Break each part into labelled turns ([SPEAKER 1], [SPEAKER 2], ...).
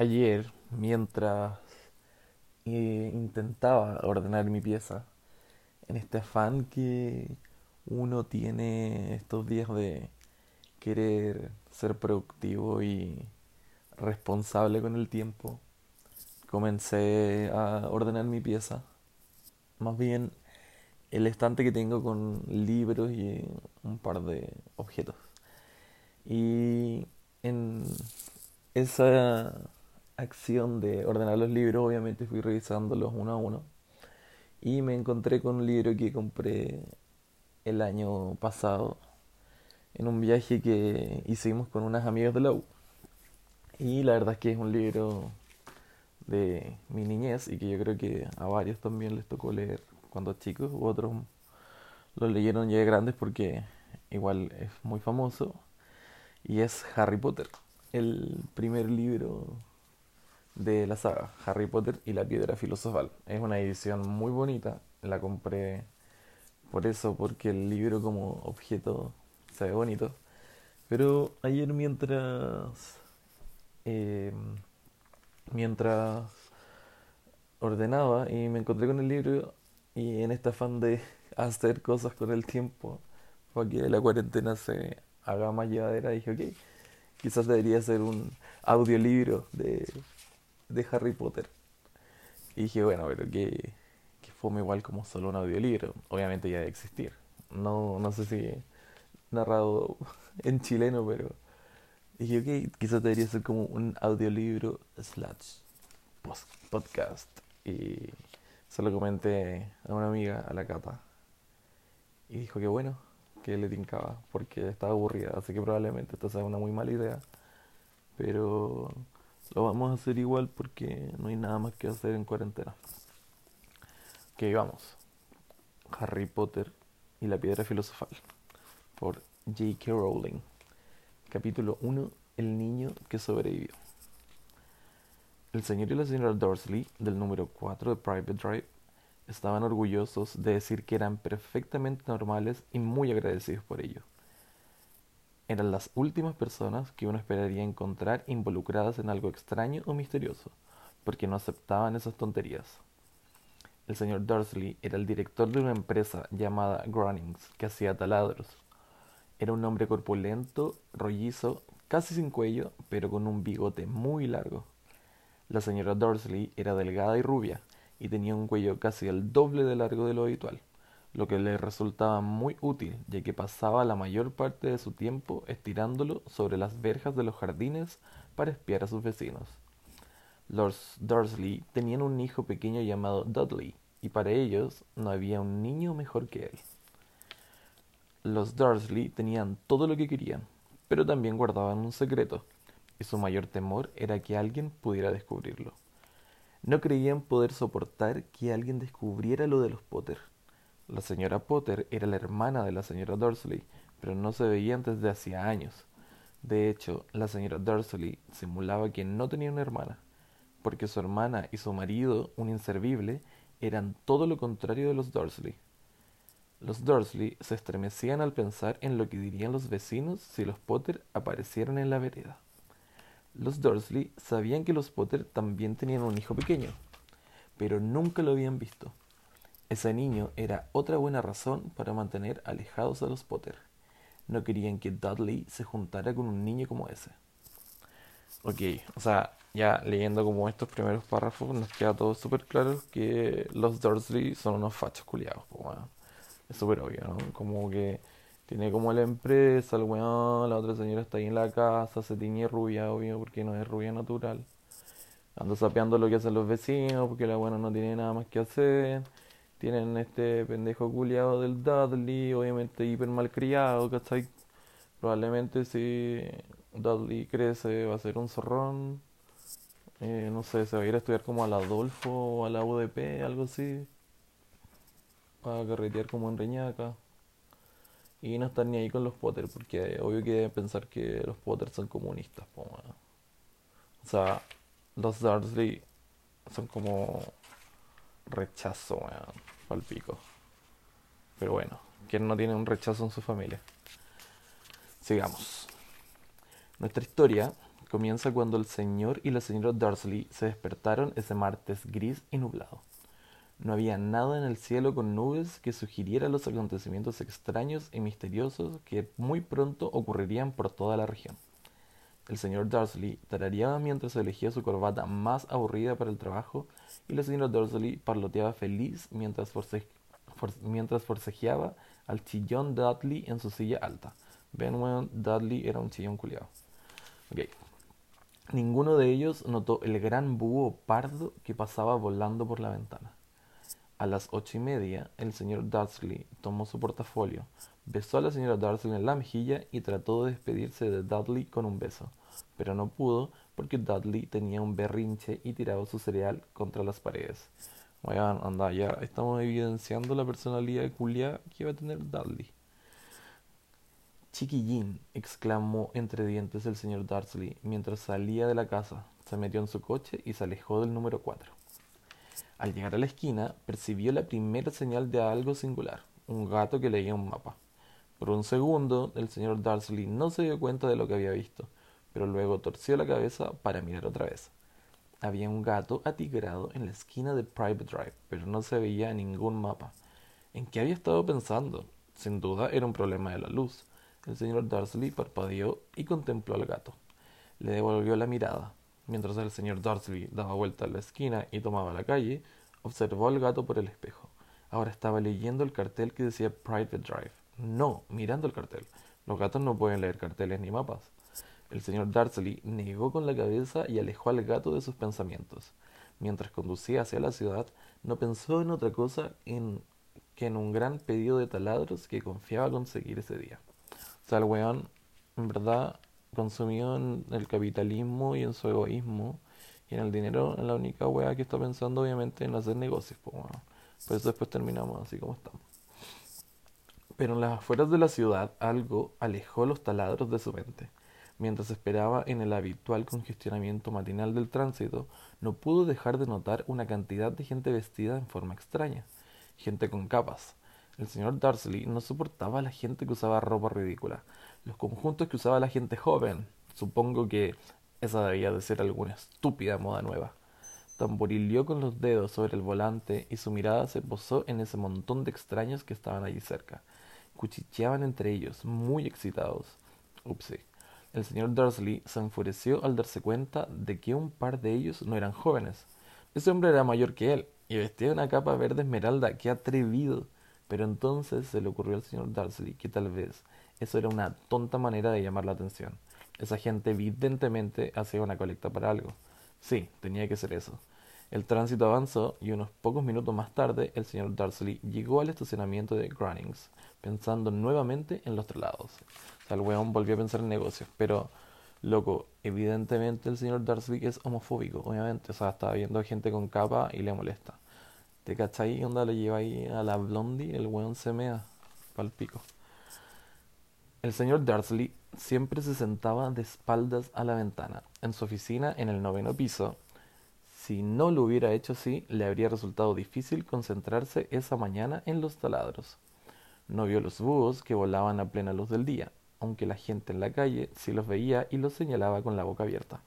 [SPEAKER 1] Ayer, mientras eh, intentaba ordenar mi pieza, en este afán que uno tiene estos días de querer ser productivo y responsable con el tiempo, comencé a ordenar mi pieza. Más bien el estante que tengo con libros y un par de objetos. Y en esa acción de ordenar los libros, obviamente fui revisándolos uno a uno. Y me encontré con un libro que compré el año pasado en un viaje que hicimos con unas amigas de la U. Y la verdad es que es un libro de mi niñez y que yo creo que a varios también les tocó leer cuando chicos, u otros lo leyeron ya grandes porque igual es muy famoso. Y es Harry Potter, el primer libro de la saga Harry Potter y la Piedra Filosofal. Es una edición muy bonita, la compré por eso, porque el libro como objeto se ve bonito. Pero ayer mientras eh, mientras ordenaba y me encontré con el libro y en este afán de hacer cosas con el tiempo para que la cuarentena se haga más llevadera dije ok quizás debería ser un audiolibro de de Harry Potter. Y dije, bueno, pero que, que fome igual como solo un audiolibro. Obviamente ya de existir. No, no sé si narrado en chileno, pero dije, ok, quizás debería ser como un audiolibro slash podcast. Y se lo comenté a una amiga, a la capa. Y dijo que bueno, que le tincaba, porque estaba aburrida. Así que probablemente esta sea una muy mala idea. Pero lo vamos a hacer igual porque no hay nada más que hacer en cuarentena. Ok, vamos. Harry Potter y la piedra filosofal. Por J.K. Rowling. Capítulo 1. El niño que sobrevivió. El señor y la señora Dursley, del número 4 de Private Drive, estaban orgullosos de decir que eran perfectamente normales y muy agradecidos por ello eran las últimas personas que uno esperaría encontrar involucradas en algo extraño o misterioso, porque no aceptaban esas tonterías. El señor Dursley era el director de una empresa llamada Grunnings, que hacía taladros. Era un hombre corpulento, rollizo, casi sin cuello, pero con un bigote muy largo. La señora Dursley era delgada y rubia, y tenía un cuello casi el doble de largo de lo habitual lo que le resultaba muy útil, ya que pasaba la mayor parte de su tiempo estirándolo sobre las verjas de los jardines para espiar a sus vecinos. Los Dursley tenían un hijo pequeño llamado Dudley, y para ellos no había un niño mejor que él. Los Dursley tenían todo lo que querían, pero también guardaban un secreto, y su mayor temor era que alguien pudiera descubrirlo. No creían poder soportar que alguien descubriera lo de los Potter la señora Potter era la hermana de la señora Dursley, pero no se veían desde hacía años. De hecho, la señora Dursley simulaba que no tenía una hermana, porque su hermana y su marido, un inservible, eran todo lo contrario de los Dursley. Los Dursley se estremecían al pensar en lo que dirían los vecinos si los Potter aparecieran en la vereda. Los Dursley sabían que los Potter también tenían un hijo pequeño, pero nunca lo habían visto. Ese niño era otra buena razón para mantener alejados a los Potter. No querían que Dudley se juntara con un niño como ese. Ok, o sea, ya leyendo como estos primeros párrafos nos queda todo súper claro que los Dursley son unos fachos culiados. Es súper obvio, ¿no? Como que tiene como la empresa, el weón, la otra señora está ahí en la casa, se tiñe rubia, obvio, porque no es rubia natural. Anda sapeando lo que hacen los vecinos, porque la buena no tiene nada más que hacer tienen este pendejo culiado del Dudley, obviamente hiper malcriado, ¿cachai? Probablemente si Dudley crece va a ser un zorrón. Eh, no sé, se va a ir a estudiar como al Adolfo o a la UDP, algo así. Va a carretear como en Reñaca. Y no estar ni ahí con los Potter, porque obvio que deben pensar que los Potter son comunistas. O sea, los Dursley son como rechazo, weón, al pico. Pero bueno, ¿quién no tiene un rechazo en su familia? Sigamos. Nuestra historia comienza cuando el señor y la señora Dursley se despertaron ese martes gris y nublado. No había nada en el cielo con nubes que sugiriera los acontecimientos extraños y misteriosos que muy pronto ocurrirían por toda la región. El señor Dursley tarareaba mientras elegía su corbata más aburrida para el trabajo y la señora Dursley parloteaba feliz mientras, forcejeaba al chillón Dudley en su silla alta. Benwell Dudley era un chillón culiado. Okay. Ninguno de ellos notó el gran búho pardo que pasaba volando por la ventana. A las ocho y media, el señor Dudley tomó su portafolio, besó a la señora Dursley en la mejilla y trató de despedirse de Dudley con un beso, pero no pudo porque Dudley tenía un berrinche y tiraba su cereal contra las paredes. Bueno, anda, ya estamos evidenciando la personalidad culia que iba a tener Dudley. Chiquillín, exclamó entre dientes el señor Dursley mientras salía de la casa. Se metió en su coche y se alejó del número cuatro. Al llegar a la esquina, percibió la primera señal de algo singular, un gato que leía un mapa. Por un segundo, el señor Dursley no se dio cuenta de lo que había visto, pero luego torció la cabeza para mirar otra vez. Había un gato atigrado en la esquina de Private Drive, pero no se veía ningún mapa. ¿En qué había estado pensando? Sin duda era un problema de la luz. El señor Dursley parpadeó y contempló al gato. Le devolvió la mirada. Mientras el señor Dursley daba vuelta a la esquina y tomaba la calle, observó al gato por el espejo. Ahora estaba leyendo el cartel que decía Private Drive. No, mirando el cartel. Los gatos no pueden leer carteles ni mapas. El señor Dursley negó con la cabeza y alejó al gato de sus pensamientos. Mientras conducía hacia la ciudad, no pensó en otra cosa que en un gran pedido de taladros que confiaba conseguir ese día sea, el weón, en verdad, consumió en el capitalismo y en su egoísmo y en el dinero, en la única weá que está pensando, obviamente, en hacer negocios. Pues, Por eso después terminamos así como estamos. Pero en las afueras de la ciudad, algo alejó los taladros de su mente. Mientras esperaba en el habitual congestionamiento matinal del tránsito, no pudo dejar de notar una cantidad de gente vestida en forma extraña. Gente con capas, el señor Dursley no soportaba a la gente que usaba ropa ridícula, los conjuntos que usaba la gente joven. Supongo que esa debía de ser alguna estúpida moda nueva. Tamborileó con los dedos sobre el volante y su mirada se posó en ese montón de extraños que estaban allí cerca. Cuchicheaban entre ellos, muy excitados. Upsi. El señor Dursley se enfureció al darse cuenta de que un par de ellos no eran jóvenes. Ese hombre era mayor que él y vestía una capa verde esmeralda. ¡Qué atrevido! Pero entonces se le ocurrió al señor Dursley que tal vez eso era una tonta manera de llamar la atención. Esa gente evidentemente hacía una colecta para algo. Sí, tenía que ser eso. El tránsito avanzó y unos pocos minutos más tarde el señor Dursley llegó al estacionamiento de Grunnings, pensando nuevamente en los traslados. O sea, el weón volvió a pensar en negocios, pero, loco, evidentemente el señor Dursley es homofóbico, obviamente. O sea, estaba viendo gente con capa y le molesta. ¿Te cachai? Onda le lleva ahí a la blondie, el weón se mea pa'l pico. El señor Dursley siempre se sentaba de espaldas a la ventana, en su oficina en el noveno piso. Si no lo hubiera hecho así, le habría resultado difícil concentrarse esa mañana en los taladros. No vio los búhos que volaban a plena luz del día, aunque la gente en la calle sí los veía y los señalaba con la boca abierta,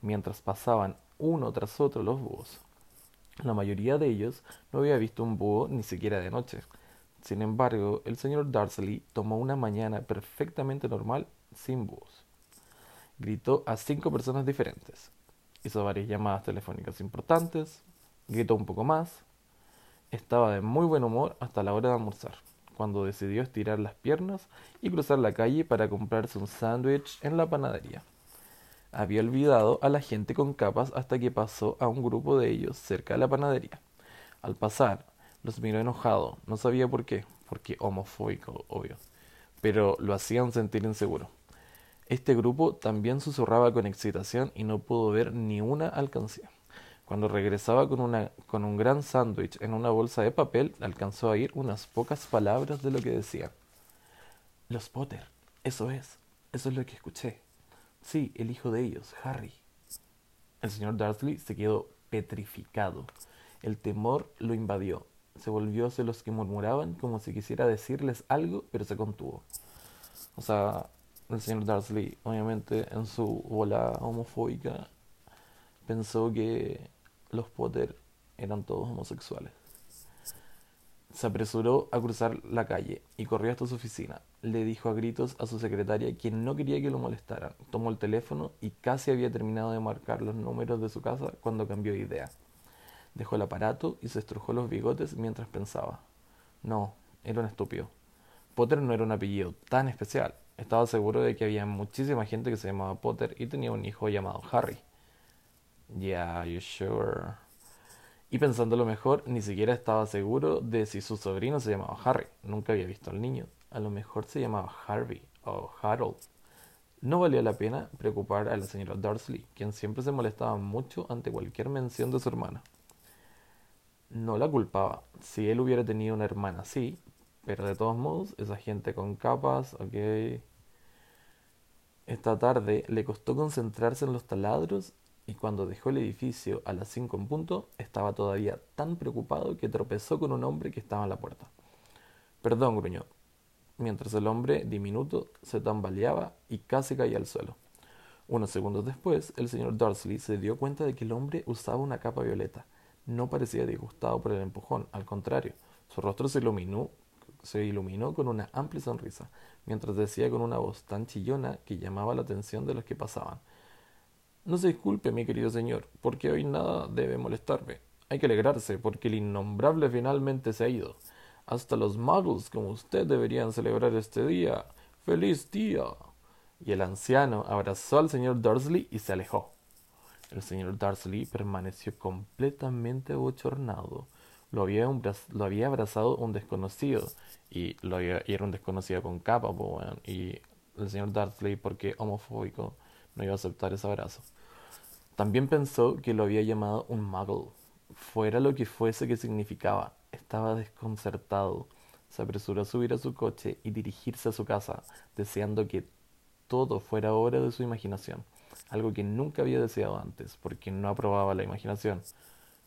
[SPEAKER 1] mientras pasaban uno tras otro los búhos. La mayoría de ellos no había visto un búho ni siquiera de noche. Sin embargo, el señor Dursley tomó una mañana perfectamente normal sin búhos. Gritó a cinco personas diferentes. Hizo varias llamadas telefónicas importantes. Gritó un poco más. Estaba de muy buen humor hasta la hora de almorzar, cuando decidió estirar las piernas y cruzar la calle para comprarse un sándwich en la panadería. Había olvidado a la gente con capas hasta que pasó a un grupo de ellos cerca de la panadería. Al pasar, los miró enojado, no sabía por qué, porque homofóbico, obvio, pero lo hacían sentir inseguro. Este grupo también susurraba con excitación y no pudo ver ni una alcancía. Cuando regresaba con, una, con un gran sándwich en una bolsa de papel, alcanzó a oír unas pocas palabras de lo que decía. Los Potter, eso es, eso es lo que escuché. Sí, el hijo de ellos, Harry. El señor Dursley se quedó petrificado. El temor lo invadió. Se volvió hacia los que murmuraban como si quisiera decirles algo, pero se contuvo. O sea, el señor Darsley, obviamente en su bola homofóbica, pensó que los Potter eran todos homosexuales. Se apresuró a cruzar la calle y corrió hasta su oficina. Le dijo a gritos a su secretaria que no quería que lo molestaran. Tomó el teléfono y casi había terminado de marcar los números de su casa cuando cambió de idea. Dejó el aparato y se estrujó los bigotes mientras pensaba. No, era un estúpido. Potter no era un apellido tan especial. Estaba seguro de que había muchísima gente que se llamaba Potter y tenía un hijo llamado Harry. Yeah, you sure? Y pensándolo mejor, ni siquiera estaba seguro de si su sobrino se llamaba Harry. Nunca había visto al niño. A lo mejor se llamaba Harvey o Harold. No valía la pena preocupar a la señora Dursley, quien siempre se molestaba mucho ante cualquier mención de su hermana. No la culpaba. Si él hubiera tenido una hermana, sí, pero de todos modos, esa gente con capas, ok. Esta tarde le costó concentrarse en los taladros y cuando dejó el edificio a las cinco en punto, estaba todavía tan preocupado que tropezó con un hombre que estaba en la puerta. Perdón, gruñó, mientras el hombre diminuto se tambaleaba y casi caía al suelo. Unos segundos después, el señor Dursley se dio cuenta de que el hombre usaba una capa violeta. No parecía disgustado por el empujón, al contrario, su rostro se iluminó, se iluminó con una amplia sonrisa, mientras decía con una voz tan chillona que llamaba la atención de los que pasaban no se disculpe, mi querido señor, porque hoy nada debe molestarme. Hay que alegrarse, porque el innombrable finalmente se ha ido. Hasta los muggles como usted deberían celebrar este día. ¡Feliz día! Y el anciano abrazó al señor Dursley y se alejó. El señor Dursley permaneció completamente abochornado. Lo había, lo había abrazado un desconocido, y, lo había, era un desconocido con capa, y el señor Dursley, porque homofóbico, no iba a aceptar ese abrazo. También pensó que lo había llamado un muggle. Fuera lo que fuese que significaba, estaba desconcertado. Se apresuró a subir a su coche y dirigirse a su casa, deseando que todo fuera obra de su imaginación, algo que nunca había deseado antes, porque no aprobaba la imaginación.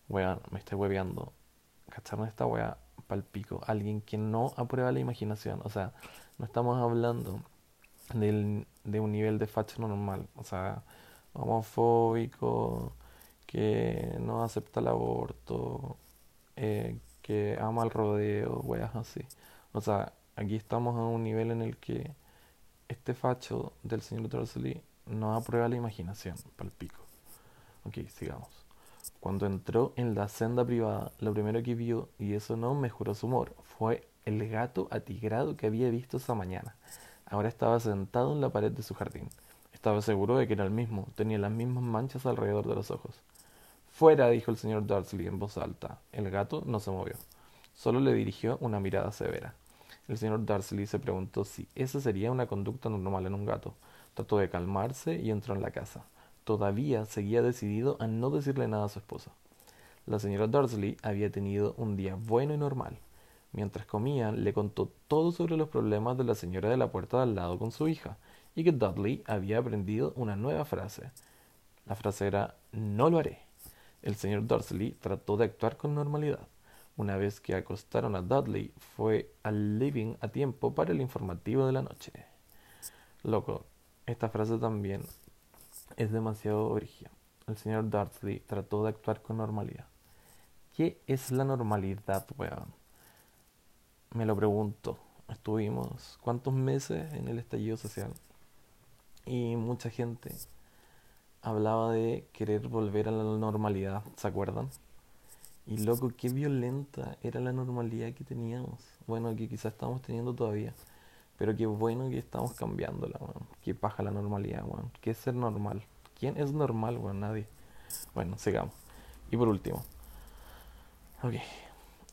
[SPEAKER 1] Weón, me estoy hueveando. ¿Cacharon esta wea palpico? Alguien que no aprueba la imaginación. O sea, no estamos hablando del, de un nivel de facho normal, o sea, homofóbico, que no acepta el aborto, eh, que ama el rodeo, weas así. O sea, aquí estamos a un nivel en el que este facho del señor Dursley no aprueba la imaginación, palpico. Ok, sigamos. Cuando entró en la senda privada, lo primero que vio, y eso no mejoró su humor, fue el gato atigrado que había visto esa mañana. Ahora estaba sentado en la pared de su jardín. Estaba seguro de que era el mismo. Tenía las mismas manchas alrededor de los ojos. Fuera, dijo el señor Dursley en voz alta. El gato no se movió. Solo le dirigió una mirada severa. El señor Dursley se preguntó si esa sería una conducta normal en un gato. Trató de calmarse y entró en la casa. Todavía seguía decidido a no decirle nada a su esposa. La señora Dursley había tenido un día bueno y normal. Mientras comían, le contó todo sobre los problemas de la señora de la puerta de al lado con su hija, y que Dudley había aprendido una nueva frase. La frase era No lo haré. El señor Dursley trató de actuar con normalidad. Una vez que acostaron a Dudley, fue al living a tiempo para el informativo de la noche. Loco, esta frase también es demasiado original. El señor Dursley trató de actuar con normalidad. ¿Qué es la normalidad, weón? me lo pregunto. Estuvimos cuántos meses en el estallido social y mucha gente hablaba de querer volver a la normalidad, ¿se acuerdan? Y loco, qué violenta era la normalidad que teníamos. Bueno, que quizás estamos teniendo todavía. Pero qué bueno que estamos cambiándola, weón. Qué paja la normalidad, weón. ¿Qué es ser normal? ¿Quién es normal, weón? Nadie. Bueno, sigamos. Y por último. Ok,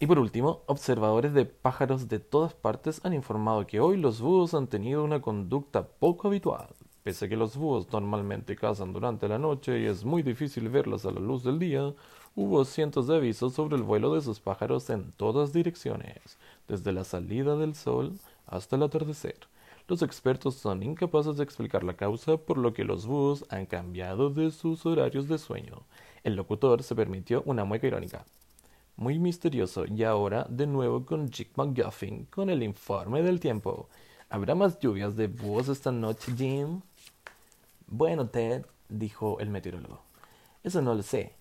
[SPEAKER 1] y por último, observadores de pájaros de todas partes han informado que hoy los búhos han tenido una conducta poco habitual. Pese a que los búhos normalmente cazan durante la noche y es muy difícil verlos a la luz del día, hubo cientos de avisos sobre el vuelo de sus pájaros en todas direcciones, desde la salida del sol hasta el atardecer. Los expertos son incapaces de explicar la causa por lo que los búhos han cambiado de sus horarios de sueño. El locutor se permitió una mueca irónica muy misterioso y ahora de nuevo con Jake McGuffin con el informe del tiempo. ¿Habrá más lluvias de búhos esta noche, Jim? Bueno, Ted, dijo el meteorólogo. Eso no lo sé.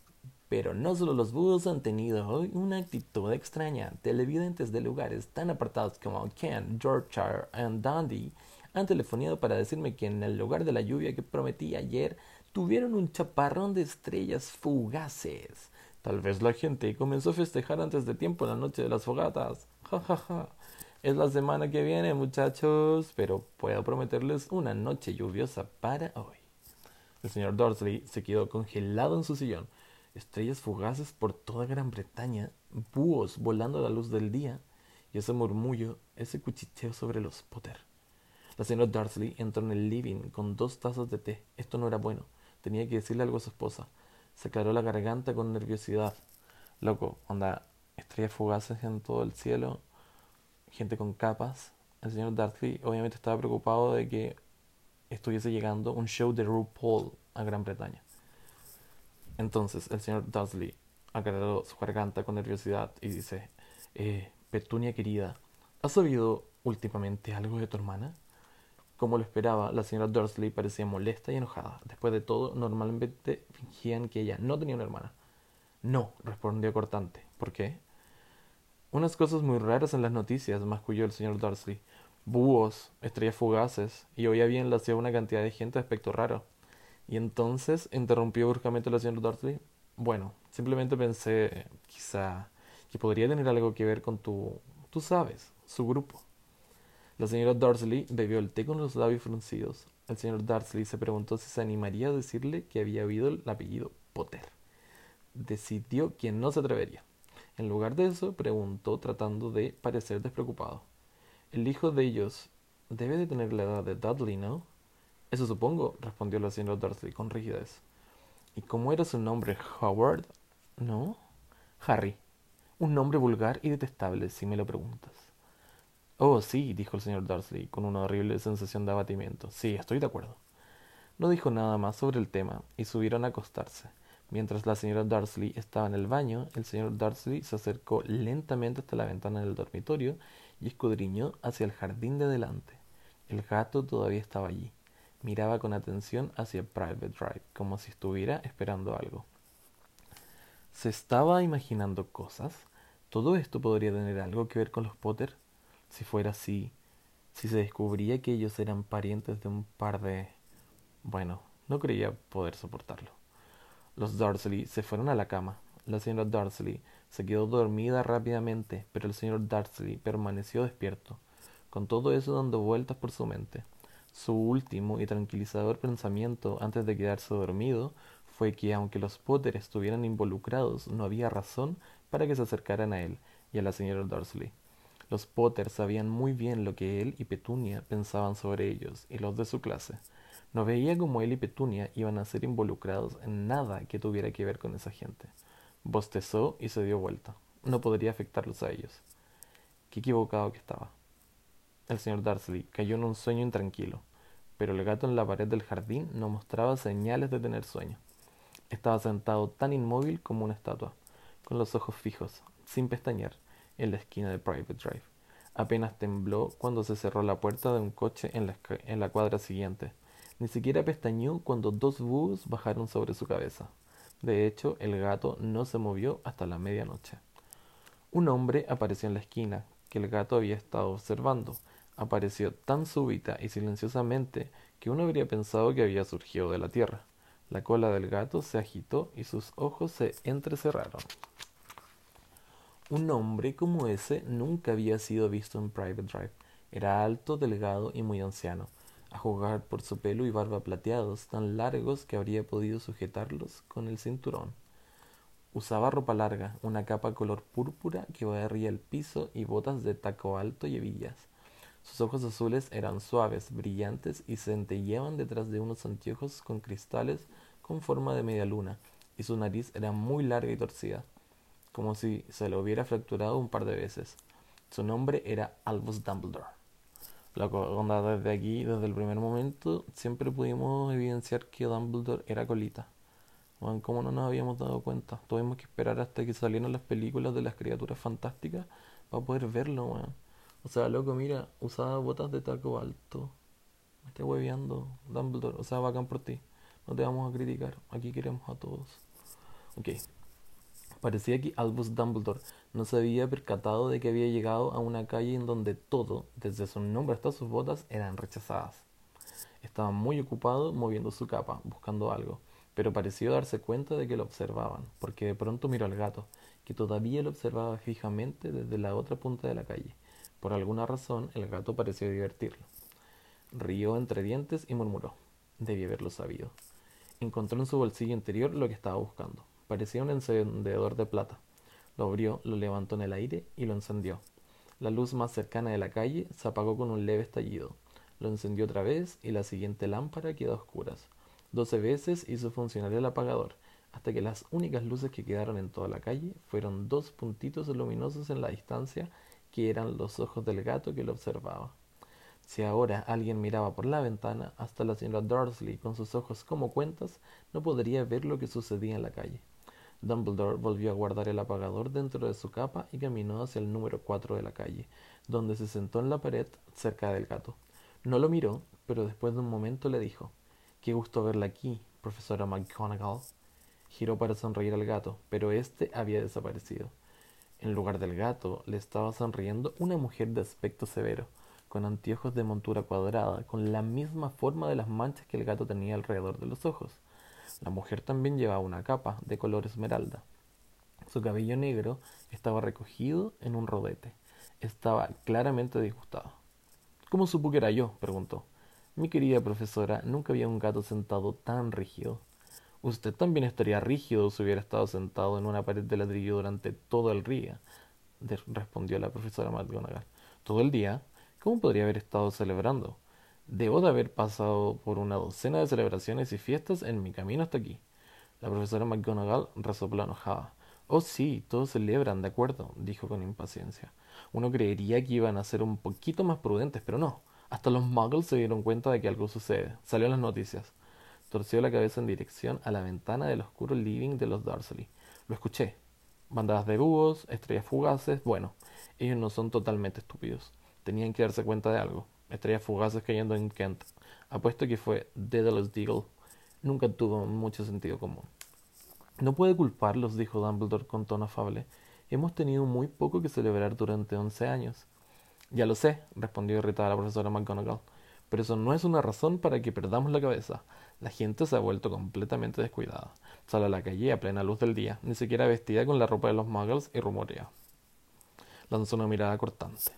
[SPEAKER 1] Pero no solo los búhos han tenido hoy una actitud extraña. Televidentes de lugares tan apartados como Kent, Yorkshire y Dundee han telefonado para decirme que en el lugar de la lluvia que prometí ayer tuvieron un chaparrón de estrellas fugaces. Tal vez la gente comenzó a festejar antes de tiempo la noche de las fogatas. Ja, ja, ja. Es la semana que viene, muchachos, pero puedo prometerles una noche lluviosa para hoy. El señor Dorsley se quedó congelado en su sillón. Estrellas fugaces por toda Gran Bretaña, búhos volando a la luz del día, y ese murmullo, ese cuchicheo sobre los Potter. La señora Dursley entró en el living con dos tazas de té. Esto no era bueno. Tenía que decirle algo a su esposa. Se aclaró la garganta con nerviosidad. Loco, onda, estrellas fugaces en todo el cielo gente con capas. El señor Darcy obviamente estaba preocupado de que estuviese llegando un show de RuPaul a Gran Bretaña. Entonces el señor Dursley aclaró su garganta con nerviosidad y dice, eh, Petunia querida, ¿has oído últimamente algo de tu hermana? Como lo esperaba, la señora Dursley parecía molesta y enojada. Después de todo, normalmente fingían que ella no tenía una hermana. No, respondió cortante. ¿Por qué? Unas cosas muy raras en las noticias, masculló el señor Darcy. Búhos, estrellas fugaces, y oía bien la hacía una cantidad de gente de aspecto raro. Y entonces interrumpió bruscamente la señora Darcy. Bueno, simplemente pensé, quizá, que podría tener algo que ver con tu, tú sabes, su grupo. La señora Darcy bebió el té con los labios fruncidos. El señor Darcy se preguntó si se animaría a decirle que había oído el apellido Potter. Decidió que no se atrevería. En lugar de eso, preguntó tratando de parecer despreocupado. El hijo de ellos debe de tener la edad de Dudley, ¿no? Eso supongo, respondió la señora Dursley con rigidez. ¿Y cómo era su nombre? Howard? ¿No? Harry. Un nombre vulgar y detestable, si me lo preguntas. Oh, sí, dijo el señor Dursley, con una horrible sensación de abatimiento. Sí, estoy de acuerdo. No dijo nada más sobre el tema, y subieron a acostarse. Mientras la señora Dursley estaba en el baño, el señor Dursley se acercó lentamente hasta la ventana del dormitorio y escudriñó hacia el jardín de delante. El gato todavía estaba allí. Miraba con atención hacia Private Drive, como si estuviera esperando algo. ¿Se estaba imaginando cosas? ¿Todo esto podría tener algo que ver con los Potter? Si fuera así, si se descubría que ellos eran parientes de un par de... Bueno, no creía poder soportarlo. Los Dursley se fueron a la cama. La señora Dursley se quedó dormida rápidamente, pero el señor Dursley permaneció despierto, con todo eso dando vueltas por su mente. Su último y tranquilizador pensamiento antes de quedarse dormido fue que aunque los Potter estuvieran involucrados, no había razón para que se acercaran a él y a la señora Dursley. Los Potter sabían muy bien lo que él y Petunia pensaban sobre ellos y los de su clase. No veía como él y Petunia iban a ser involucrados en nada que tuviera que ver con esa gente. Bostezó y se dio vuelta. No podría afectarlos a ellos. Qué equivocado que estaba. El señor Darcy cayó en un sueño intranquilo, pero el gato en la pared del jardín no mostraba señales de tener sueño. Estaba sentado tan inmóvil como una estatua, con los ojos fijos, sin pestañear, en la esquina de Private Drive. Apenas tembló cuando se cerró la puerta de un coche en la, en la cuadra siguiente ni siquiera pestañeó cuando dos búhos bajaron sobre su cabeza. De hecho, el gato no se movió hasta la medianoche. Un hombre apareció en la esquina, que el gato había estado observando. Apareció tan súbita y silenciosamente que uno habría pensado que había surgido de la tierra. La cola del gato se agitó y sus ojos se entrecerraron. Un hombre como ese nunca había sido visto en Private Drive. Era alto, delgado y muy anciano a jugar por su pelo y barba plateados, tan largos que habría podido sujetarlos con el cinturón. Usaba ropa larga, una capa color púrpura que barría el piso y botas de taco alto y hebillas. Sus ojos azules eran suaves, brillantes y centelleaban detrás de unos anteojos con cristales con forma de media luna, y su nariz era muy larga y torcida, como si se lo hubiera fracturado un par de veces. Su nombre era Albus Dumbledore. La onda desde aquí, desde el primer momento, siempre pudimos evidenciar que Dumbledore era colita. Bueno, ¿Cómo no nos habíamos dado cuenta? Tuvimos que esperar hasta que salieran las películas de las criaturas fantásticas para poder verlo, O sea, loco, mira, usaba botas de taco alto. Me estoy hueveando, Dumbledore. O sea, bacán por ti. No te vamos a criticar. Aquí queremos a todos. Ok. Parecía que Albus Dumbledore no se había percatado de que había llegado a una calle en donde todo, desde su nombre hasta sus botas, eran rechazadas. Estaba muy ocupado moviendo su capa, buscando algo, pero pareció darse cuenta de que lo observaban, porque de pronto miró al gato, que todavía lo observaba fijamente desde la otra punta de la calle. Por alguna razón, el gato pareció divertirlo. Rió entre dientes y murmuró. Debí haberlo sabido. Encontró en su bolsillo interior lo que estaba buscando. Parecía un encendedor de plata. Lo abrió, lo levantó en el aire y lo encendió. La luz más cercana de la calle se apagó con un leve estallido. Lo encendió otra vez y la siguiente lámpara quedó a oscuras. Doce veces hizo funcionar el apagador, hasta que las únicas luces que quedaron en toda la calle fueron dos puntitos luminosos en la distancia que eran los ojos del gato que lo observaba. Si ahora alguien miraba por la ventana, hasta la señora Dursley, con sus ojos como cuentas, no podría ver lo que sucedía en la calle. Dumbledore volvió a guardar el apagador dentro de su capa y caminó hacia el número 4 de la calle, donde se sentó en la pared cerca del gato. No lo miró, pero después de un momento le dijo Qué gusto verla aquí, profesora McGonagall. Giró para sonreír al gato, pero éste había desaparecido. En lugar del gato le estaba sonriendo una mujer de aspecto severo, con anteojos de montura cuadrada, con la misma forma de las manchas que el gato tenía alrededor de los ojos. La mujer también llevaba una capa de color esmeralda. Su cabello negro estaba recogido en un rodete. Estaba claramente disgustado. ¿Cómo supo que era yo? preguntó. Mi querida profesora, nunca había un gato sentado tan rígido. Usted también estaría rígido si hubiera estado sentado en una pared de ladrillo durante todo el día, respondió la profesora McGonagall. ¿Todo el día? ¿Cómo podría haber estado celebrando? Debo de haber pasado por una docena de celebraciones y fiestas en mi camino hasta aquí. La profesora McGonagall resopló enojada. Oh, sí, todos celebran, de acuerdo, dijo con impaciencia. Uno creería que iban a ser un poquito más prudentes, pero no. Hasta los muggles se dieron cuenta de que algo sucede. Salió en las noticias. Torció la cabeza en dirección a la ventana del oscuro living de los Dursley. Lo escuché. Bandadas de búhos, estrellas fugaces. Bueno, ellos no son totalmente estúpidos. Tenían que darse cuenta de algo estrellas fugaces cayendo en Kent. Apuesto que fue Daedalus Deagle. Nunca tuvo mucho sentido común. No puede culparlos, dijo Dumbledore con tono afable. Hemos tenido muy poco que celebrar durante once años. Ya lo sé, respondió irritada la profesora McGonagall, pero eso no es una razón para que perdamos la cabeza. La gente se ha vuelto completamente descuidada. Sale a la calle a plena luz del día, ni siquiera vestida con la ropa de los muggles y rumorea. Lanzó una mirada cortante.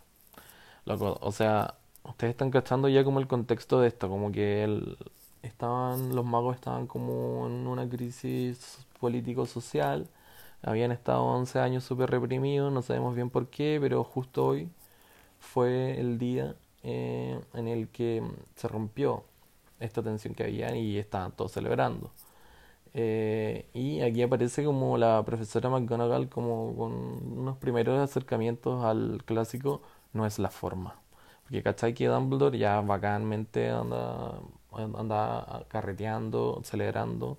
[SPEAKER 1] Loco, o sea, ustedes están cachando ya como el contexto de esto, como que el, estaban, los magos estaban como en una crisis político-social, habían estado 11 años súper reprimidos, no sabemos bien por qué, pero justo hoy fue el día eh, en el que se rompió esta tensión que había y estaban todos celebrando. Eh, y aquí aparece como la profesora McGonagall como con unos primeros acercamientos al clásico no es la forma. Porque cachai que Dumbledore ya bacanmente anda, anda carreteando, celebrando,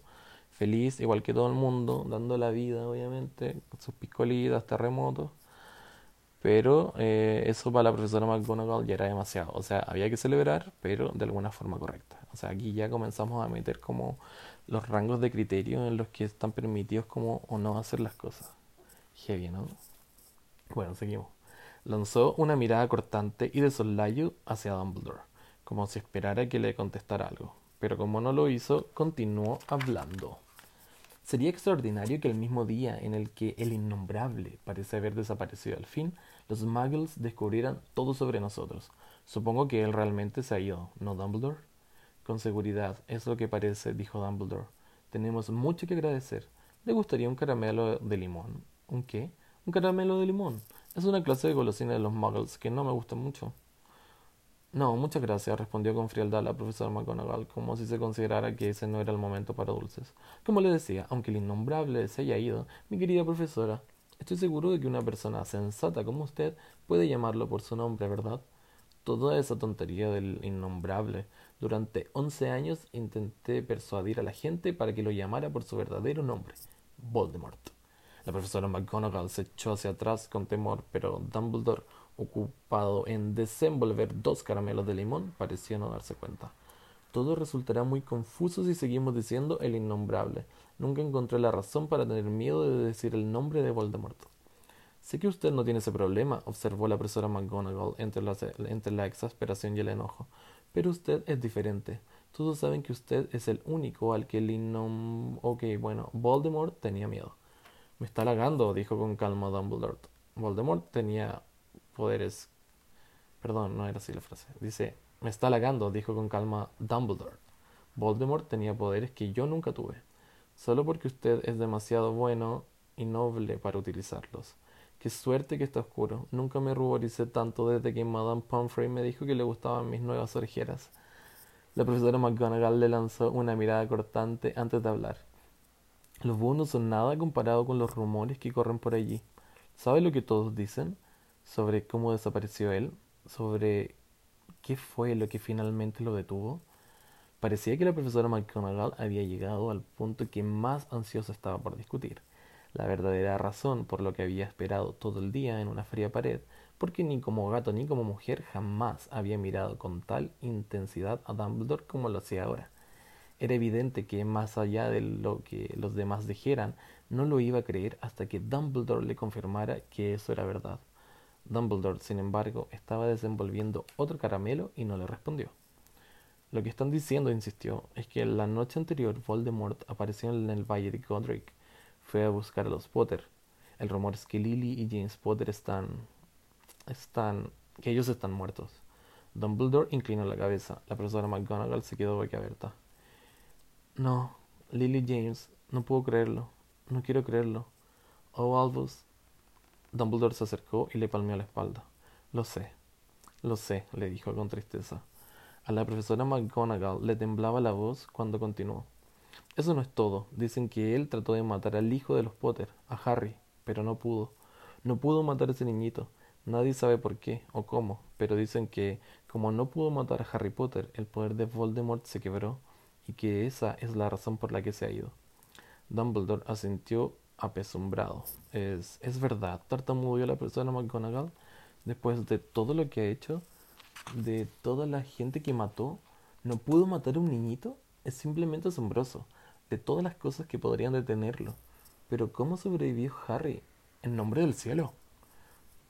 [SPEAKER 1] feliz, igual que todo el mundo, dando la vida, obviamente, con sus piscolitas, terremotos. Pero eh, eso para la profesora McGonagall ya era demasiado. O sea, había que celebrar, pero de alguna forma correcta. O sea, aquí ya comenzamos a meter como los rangos de criterio en los que están permitidos como o no hacer las cosas. Heavy, ¿no? Bueno, seguimos. Lanzó una mirada cortante y de soslayo hacia Dumbledore, como si esperara que le contestara algo, pero como no lo hizo, continuó hablando. Sería extraordinario que el mismo día en el que el innombrable parece haber desaparecido al fin, los muggles descubrieran todo sobre nosotros. Supongo que él realmente se ha ido, ¿no, Dumbledore? Con seguridad, es lo que parece, dijo Dumbledore. Tenemos mucho que agradecer. ¿Le gustaría un caramelo de limón? ¿Un qué? Un caramelo de limón. Es una clase de golosina de los muggles que no me gusta mucho. No, muchas gracias, respondió con frialdad la profesora McGonagall, como si se considerara que ese no era el momento para dulces. Como le decía, aunque el innombrable se haya ido, mi querida profesora, estoy seguro de que una persona sensata como usted puede llamarlo por su nombre, ¿verdad? Toda esa tontería del innombrable. Durante once años intenté persuadir a la gente para que lo llamara por su verdadero nombre, Voldemort. La profesora McGonagall se echó hacia atrás con temor, pero Dumbledore ocupado en desenvolver dos caramelos de limón, pareció no darse cuenta. Todo resultará muy confuso si seguimos diciendo el innombrable. Nunca encontré la razón para tener miedo de decir el nombre de Voldemort. Sé que usted no tiene ese problema, observó la profesora McGonagall entre la, entre la exasperación y el enojo. Pero usted es diferente. Todos saben que usted es el único al que el innom... Ok, bueno, Voldemort tenía miedo. Me está halagando, dijo con calma Dumbledore. Voldemort tenía poderes... Perdón, no era así la frase. Dice, me está halagando, dijo con calma Dumbledore. Voldemort tenía poderes que yo nunca tuve. Solo porque usted es demasiado bueno y noble para utilizarlos. Qué suerte que está oscuro. Nunca me ruboricé tanto desde que Madame Pomfrey me dijo que le gustaban mis nuevas orejeras. La profesora McGonagall le lanzó una mirada cortante antes de hablar. Los búhos no son nada comparado con los rumores que corren por allí. ¿Sabe lo que todos dicen? Sobre cómo desapareció él, sobre ¿Qué fue lo que finalmente lo detuvo? Parecía que la profesora McGonagall había llegado al punto que más ansiosa estaba por discutir. La verdadera razón por lo que había esperado todo el día en una fría pared, porque ni como gato ni como mujer jamás había mirado con tal intensidad a Dumbledore como lo hacía ahora. Era evidente que, más allá de lo que los demás dijeran, no lo iba a creer hasta que Dumbledore le confirmara que eso era verdad. Dumbledore, sin embargo, estaba desenvolviendo otro caramelo y no le respondió. Lo que están diciendo, insistió, es que la noche anterior Voldemort apareció en el Valle de Godric. Fue a buscar a los Potter. El rumor es que Lily y James Potter están... están... que ellos están muertos. Dumbledore inclinó la cabeza. La profesora McGonagall se quedó boquiabierta. No, Lily James, no puedo creerlo. No quiero creerlo. Oh, Albus, Dumbledore se acercó y le palmeó la espalda. Lo sé, lo sé, le dijo con tristeza. A la profesora McGonagall le temblaba la voz cuando continuó. Eso no es todo. Dicen que él trató de matar al hijo de los Potter, a Harry, pero no pudo. No pudo matar a ese niñito. Nadie sabe por qué o cómo, pero dicen que, como no pudo matar a Harry Potter, el poder de Voldemort se quebró, y que esa es la razón por la que se ha ido. Dumbledore asintió apesumbrado. Es, es verdad, tartamudeó la persona McGonagall después de todo lo que ha hecho, de toda la gente que mató, no pudo matar a un niñito. Es simplemente asombroso, de todas las cosas que podrían detenerlo. Pero ¿cómo sobrevivió Harry? En nombre del cielo.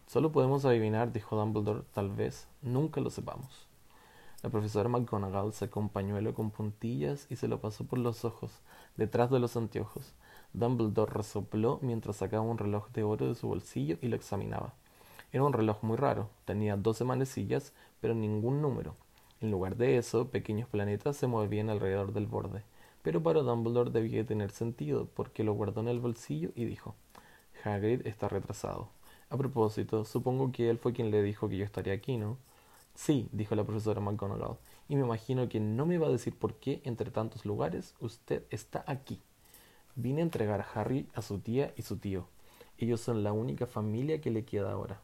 [SPEAKER 1] Solo podemos adivinar, dijo Dumbledore, tal vez nunca lo sepamos. La profesora McGonagall sacó un con puntillas y se lo pasó por los ojos, detrás de los anteojos. Dumbledore resopló mientras sacaba un reloj de oro de su bolsillo y lo examinaba. Era un reloj muy raro, tenía doce manecillas, pero ningún número. En lugar de eso, pequeños planetas se movían alrededor del borde. Pero para Dumbledore debía tener sentido, porque lo guardó en el bolsillo y dijo Hagrid está retrasado. A propósito, supongo que él fue quien le dijo que yo estaría aquí, ¿no? Sí, dijo la profesora McGonagall, y me imagino que no me va a decir por qué, entre tantos lugares, usted está aquí. Vine a entregar a Harry a su tía y su tío. Ellos son la única familia que le queda ahora.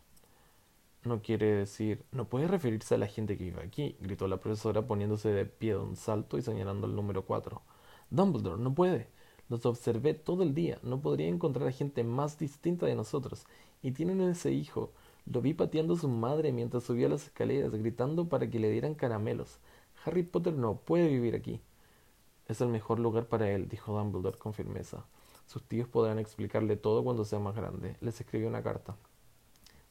[SPEAKER 1] No quiere decir, no puede referirse a la gente que vive aquí, gritó la profesora poniéndose de pie de un salto y señalando el número cuatro. Dumbledore, no puede. Los observé todo el día. No podría encontrar a gente más distinta de nosotros. Y tienen ese hijo. Lo vi pateando a su madre mientras subía las escaleras, gritando para que le dieran caramelos. Harry Potter no puede vivir aquí. Es el mejor lugar para él, dijo Dumbledore con firmeza. Sus tíos podrán explicarle todo cuando sea más grande. Les escribió una carta.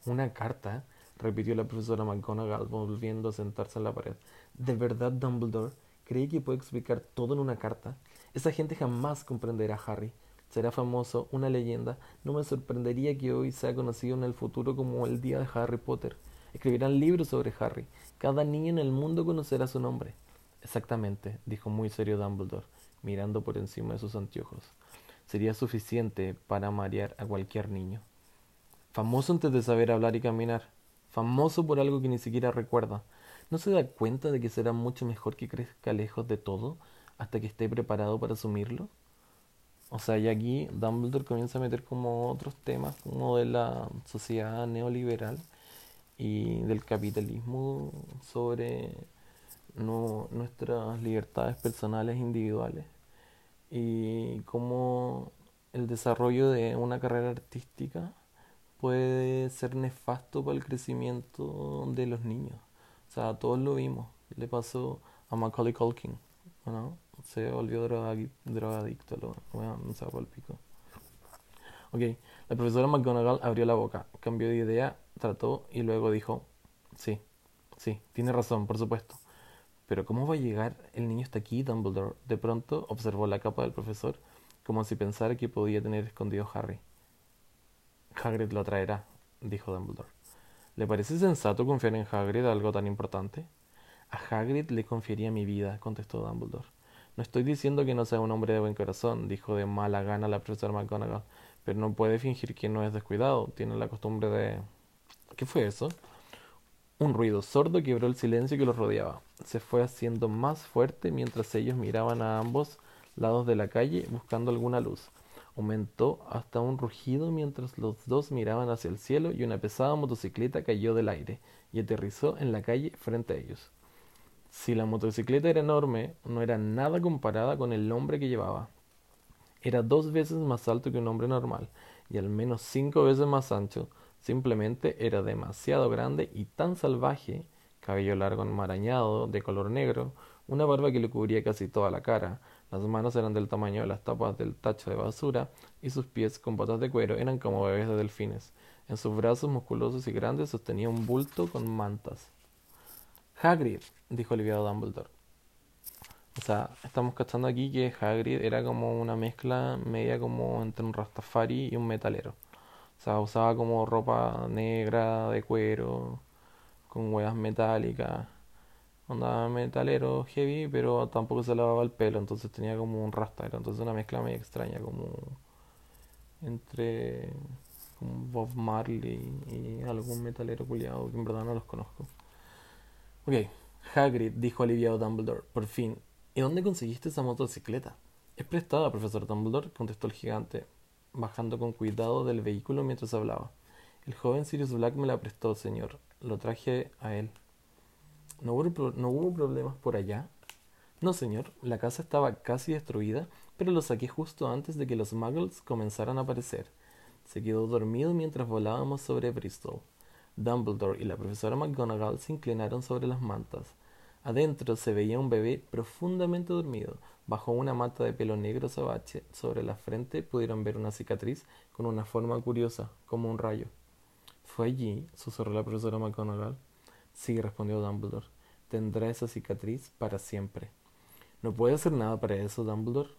[SPEAKER 1] ¿Una carta? Repitió la profesora McGonagall, volviendo a sentarse en la pared. ¿De verdad, Dumbledore? ¿Cree que puede explicar todo en una carta? Esa gente jamás comprenderá a Harry. Será famoso, una leyenda. No me sorprendería que hoy sea conocido en el futuro como el día de Harry Potter. Escribirán libros sobre Harry. Cada niño en el mundo conocerá su nombre. Exactamente, dijo muy serio Dumbledore, mirando por encima de sus anteojos. Sería suficiente para marear a cualquier niño. Famoso antes de saber hablar y caminar. Famoso por algo que ni siquiera recuerda. ¿No se da cuenta de que será mucho mejor que crezca lejos de todo hasta que esté preparado para asumirlo? O sea, y aquí Dumbledore comienza a meter como otros temas, como de la sociedad neoliberal y del capitalismo sobre nuestras libertades personales individuales y cómo el desarrollo de una carrera artística puede ser nefasto para el crecimiento de los niños. O sea, todos lo vimos. Le pasó a Macaulay Culkin, ¿no? Se volvió drogadicto, lo, bueno, no se el pico. Ok, la profesora McGonagall abrió la boca, cambió de idea, trató y luego dijo, sí, sí, tiene razón, por supuesto. Pero ¿cómo va a llegar? El niño está aquí, Dumbledore. De pronto observó la capa del profesor, como si pensara que podía tener escondido Harry. Hagrid lo traerá, dijo Dumbledore. ¿Le parece sensato confiar en Hagrid algo tan importante? A Hagrid le confiaría mi vida, contestó Dumbledore. No estoy diciendo que no sea un hombre de buen corazón, dijo de mala gana la profesora McGonagall, pero no puede fingir que no es descuidado. Tiene la costumbre de... ¿Qué fue eso? Un ruido sordo quebró el silencio que los rodeaba. Se fue haciendo más fuerte mientras ellos miraban a ambos lados de la calle buscando alguna luz. Aumentó hasta un rugido mientras los dos miraban hacia el cielo y una pesada motocicleta cayó del aire y aterrizó en la calle frente a ellos. Si la motocicleta era enorme, no era nada comparada con el hombre que llevaba. Era dos veces más alto que un hombre normal y al menos cinco veces más ancho. Simplemente era demasiado grande y tan salvaje, cabello largo enmarañado, de color negro, una barba que le cubría casi toda la cara, las manos eran del tamaño de las tapas del tacho de basura y sus pies con botas de cuero eran como bebés de delfines. En sus brazos musculosos y grandes sostenía un bulto con mantas. Hagrid, dijo aliviado Dumbledore. O sea, estamos cachando aquí que Hagrid era como una mezcla media como entre un Rastafari y un metalero. O sea, usaba como ropa negra de cuero, con huevas metálicas. Onda metalero heavy, pero tampoco se lavaba el pelo, entonces tenía como un rasta. entonces una mezcla media extraña, como entre Bob Marley y algún metalero culiado que en verdad no los conozco. Ok, Hagrid, dijo aliviado Dumbledore, por fin. ¿Y dónde conseguiste esa motocicleta? Es prestada, profesor Dumbledore, contestó el gigante, bajando con cuidado del vehículo mientras hablaba. El joven Sirius Black me la prestó, señor. Lo traje a él. ¿No hubo, ¿No hubo problemas por allá? No, señor. La casa estaba casi destruida, pero lo saqué justo antes de que los muggles comenzaran a aparecer. Se quedó dormido mientras volábamos sobre Bristol. Dumbledore y la profesora McGonagall se inclinaron sobre las mantas. Adentro se veía un bebé profundamente dormido. Bajo una mata de pelo negro sabache sobre la frente pudieron ver una cicatriz con una forma curiosa, como un rayo. ¿Fue allí? susurró la profesora McGonagall. Sí, respondió Dumbledore. Tendrá esa cicatriz para siempre. No puede hacer nada para eso, Dumbledore.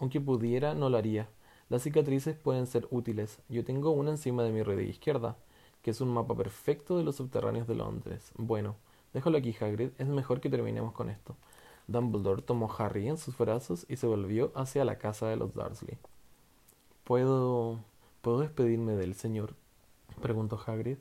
[SPEAKER 1] Aunque pudiera, no lo haría. Las cicatrices pueden ser útiles. Yo tengo una encima de mi rodilla izquierda que es un mapa perfecto de los subterráneos de Londres. Bueno, déjalo aquí, Hagrid. Es mejor que terminemos con esto. Dumbledore tomó a Harry en sus brazos y se volvió hacia la casa de los Dursley. ¿Puedo... ¿Puedo despedirme del señor? preguntó Hagrid.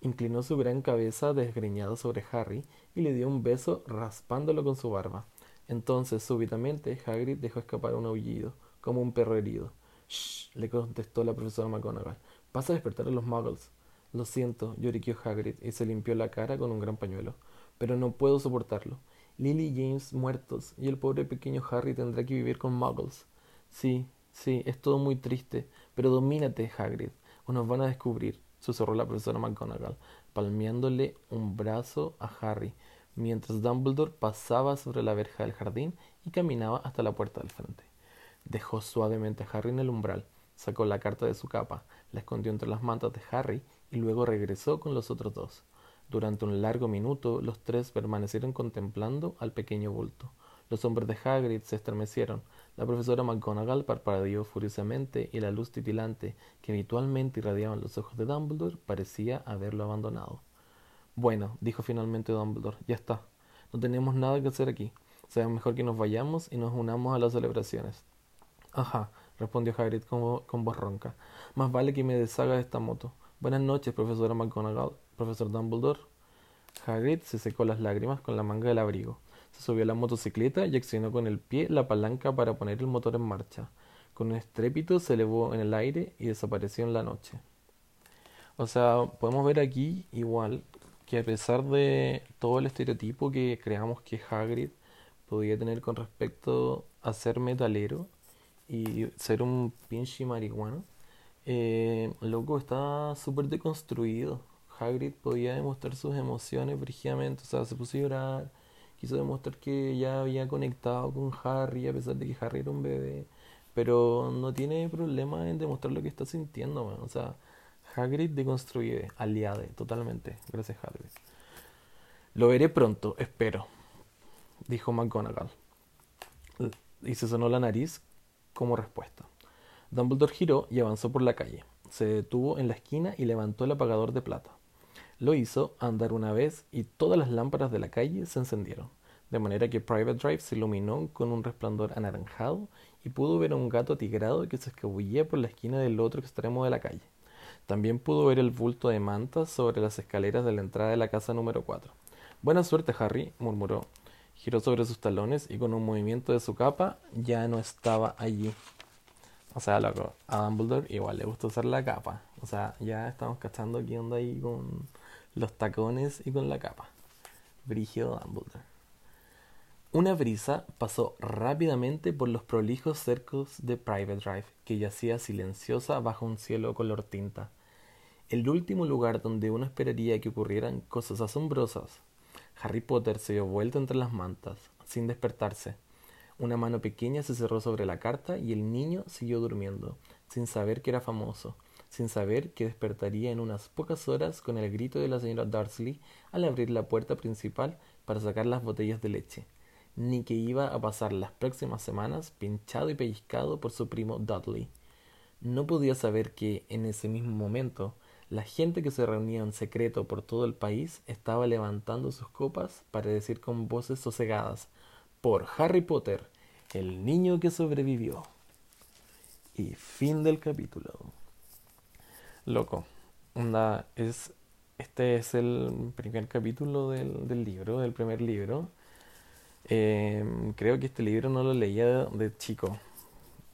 [SPEAKER 1] Inclinó su gran cabeza desgreñada sobre Harry y le dio un beso raspándolo con su barba. Entonces, súbitamente, Hagrid dejó escapar un aullido, como un perro herido. Shh, le contestó la profesora McGonagall. Vas a despertar a los muggles. Lo siento, lloriqueó Hagrid y se limpió la cara con un gran pañuelo. Pero no puedo soportarlo. Lily y James muertos y el pobre pequeño Harry tendrá que vivir con muggles. Sí, sí, es todo muy triste, pero domínate, Hagrid, o nos van a descubrir, susurró la profesora McGonagall, palmeándole un brazo a Harry, mientras Dumbledore pasaba sobre la verja del jardín y caminaba hasta la puerta del frente. Dejó suavemente a Harry en el umbral, sacó la carta de su capa, la escondió entre las mantas de Harry y luego regresó con los otros dos. Durante un largo minuto los tres permanecieron contemplando al pequeño bulto. Los hombres de Hagrid se estremecieron. La profesora McGonagall parpadeó furiosamente y la luz titilante que habitualmente irradiaba en los ojos de Dumbledore parecía haberlo abandonado. Bueno, dijo finalmente Dumbledore, ya está. No tenemos nada que hacer aquí. Será mejor que nos vayamos y nos unamos a las celebraciones. Ajá, respondió Hagrid con, con voz ronca. Más vale que me deshaga de esta moto. Buenas noches, profesora McGonagall, profesor Dumbledore. Hagrid se secó las lágrimas con la manga del abrigo. Se subió a la motocicleta y accionó con el pie la palanca para poner el motor en marcha. Con un estrépito se elevó en el aire y desapareció en la noche. O sea, podemos ver aquí igual que a pesar de todo el estereotipo que creamos que Hagrid podía tener con respecto a ser metalero y ser un pinche marihuano, Eh, loco, está súper deconstruido. Hagrid podía demostrar sus emociones brígidamente, o sea, se puso a llorar, quiso demostrar que ya había conectado con Harry a pesar de que Harry era un bebé, pero no tiene problema en demostrar lo que está sintiendo, o sea, Hagrid deconstruido, aliade, totalmente, gracias Hagrid. Lo veré pronto, espero, dijo McGonagall, y se sonó la nariz como respuesta. Dumbledore giró y avanzó por la calle. Se detuvo en la esquina y levantó el apagador de plata. Lo hizo andar una vez y todas las lámparas de la calle se encendieron, de manera que Private Drive se iluminó con un resplandor anaranjado y pudo ver a un gato atigrado que se escabullía por la esquina del otro extremo de la calle. También pudo ver el bulto de mantas sobre las escaleras de la entrada de la casa número 4. Buena suerte, Harry, murmuró. Giró sobre sus talones y con un movimiento de su capa ya no estaba allí. O sea, loco, a Dumbledore igual le gusta usar la capa. O sea, ya estamos cachando qué onda ahí con los tacones y con la capa. Brígido Dumbledore. Una brisa pasó rápidamente por los prolijos cercos de Private Drive, que yacía silenciosa bajo un cielo color tinta. El último lugar donde uno esperaría que ocurrieran cosas asombrosas. Harry Potter se dio vuelta entre las mantas, sin despertarse. Una mano pequeña se cerró sobre la carta y el niño siguió durmiendo, sin saber que era famoso, sin saber que despertaría en unas pocas horas con el grito de la señora Dursley al abrir la puerta principal para sacar las botellas de leche, ni que iba a pasar las próximas semanas pinchado y pellizcado por su primo Dudley. No podía saber que, en ese mismo momento, la gente que se reunía en secreto por todo el país estaba levantando sus copas para decir con voces sosegadas por Harry Potter, el niño que sobrevivió. Y fin del capítulo. Loco, es, este es el primer capítulo del, del libro, del primer libro. Em, creo que este libro no lo leía de, chico.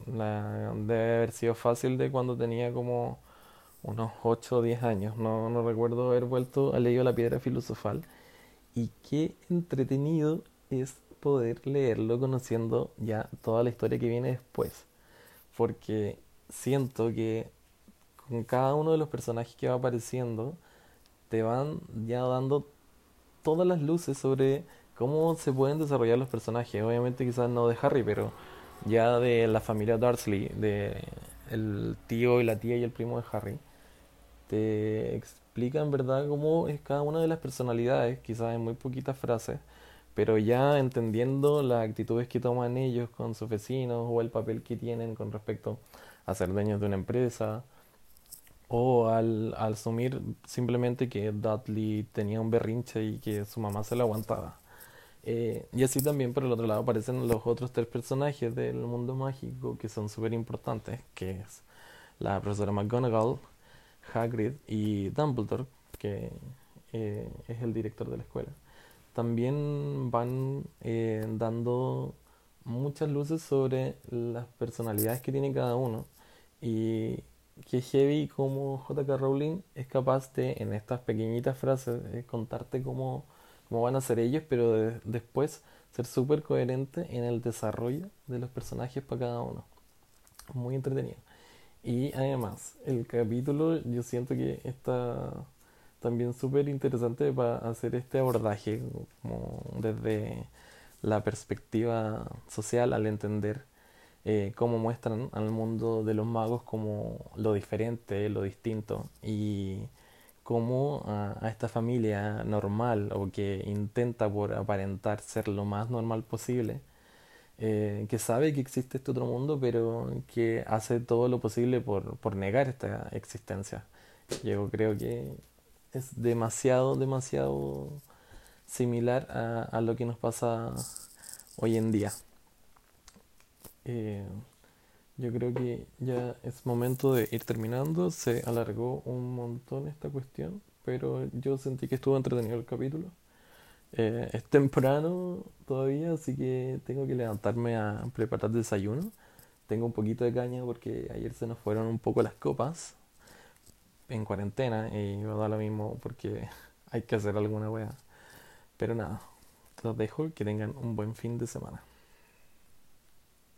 [SPEAKER 1] La, debe haber sido fácil de cuando tenía como unos 8 o 10 años. No, no recuerdo haber vuelto a leer La Piedra Filosofal. Y qué entretenido es poder leerlo conociendo ya toda la historia que viene después. Porque siento que con cada uno de los personajes que va apareciendo, te van ya dando todas las luces sobre cómo se pueden desarrollar los personajes. Obviamente quizás no de Harry, pero ya de la familia Dursley, de el tío y la tía y el primo de Harry, te explica en verdad cómo es cada una de las personalidades, quizás en muy poquitas frases, pero ya entendiendo las actitudes que toman ellos con sus vecinos o el papel que tienen con respecto a ser dueños de una empresa o al, asumir simplemente que Dudley tenía un berrinche y que su mamá se lo aguantaba. Eh, y así también por el otro lado aparecen los otros tres personajes del mundo mágico que son súper importantes, que es la profesora McGonagall, Hagrid y Dumbledore, que eh, es el director de la escuela. También van eh, dando muchas luces sobre las personalidades que tiene cada uno y que heavy como J.K. Rowling es capaz de, en estas pequeñitas frases, contarte cómo, cómo, van a ser ellos, pero después ser súper coherente en el desarrollo de los personajes para cada uno. Muy entretenido. Y además, el capítulo yo siento que está también súper interesante para hacer este abordaje como desde la perspectiva social al entender eh, cómo muestran al mundo de los magos como lo diferente, lo distinto y cómo a, esta familia normal o que intenta por aparentar ser lo más normal posible, eh, que sabe que existe este otro mundo pero que hace todo lo posible por, por negar esta existencia. Yo creo que es demasiado, demasiado similar a, a lo que nos pasa hoy en día. Eh, yo creo que ya es momento de ir terminando. Se alargó un montón esta cuestión, pero yo sentí que estuvo entretenido el capítulo. Eh, es temprano todavía, así que tengo que levantarme a preparar desayuno. Tengo un poquito de caña porque ayer se nos fueron un poco las copas en cuarentena y me da lo mismo porque hay que hacer alguna wea. Pero nada, los dejo que tengan un buen fin de semana.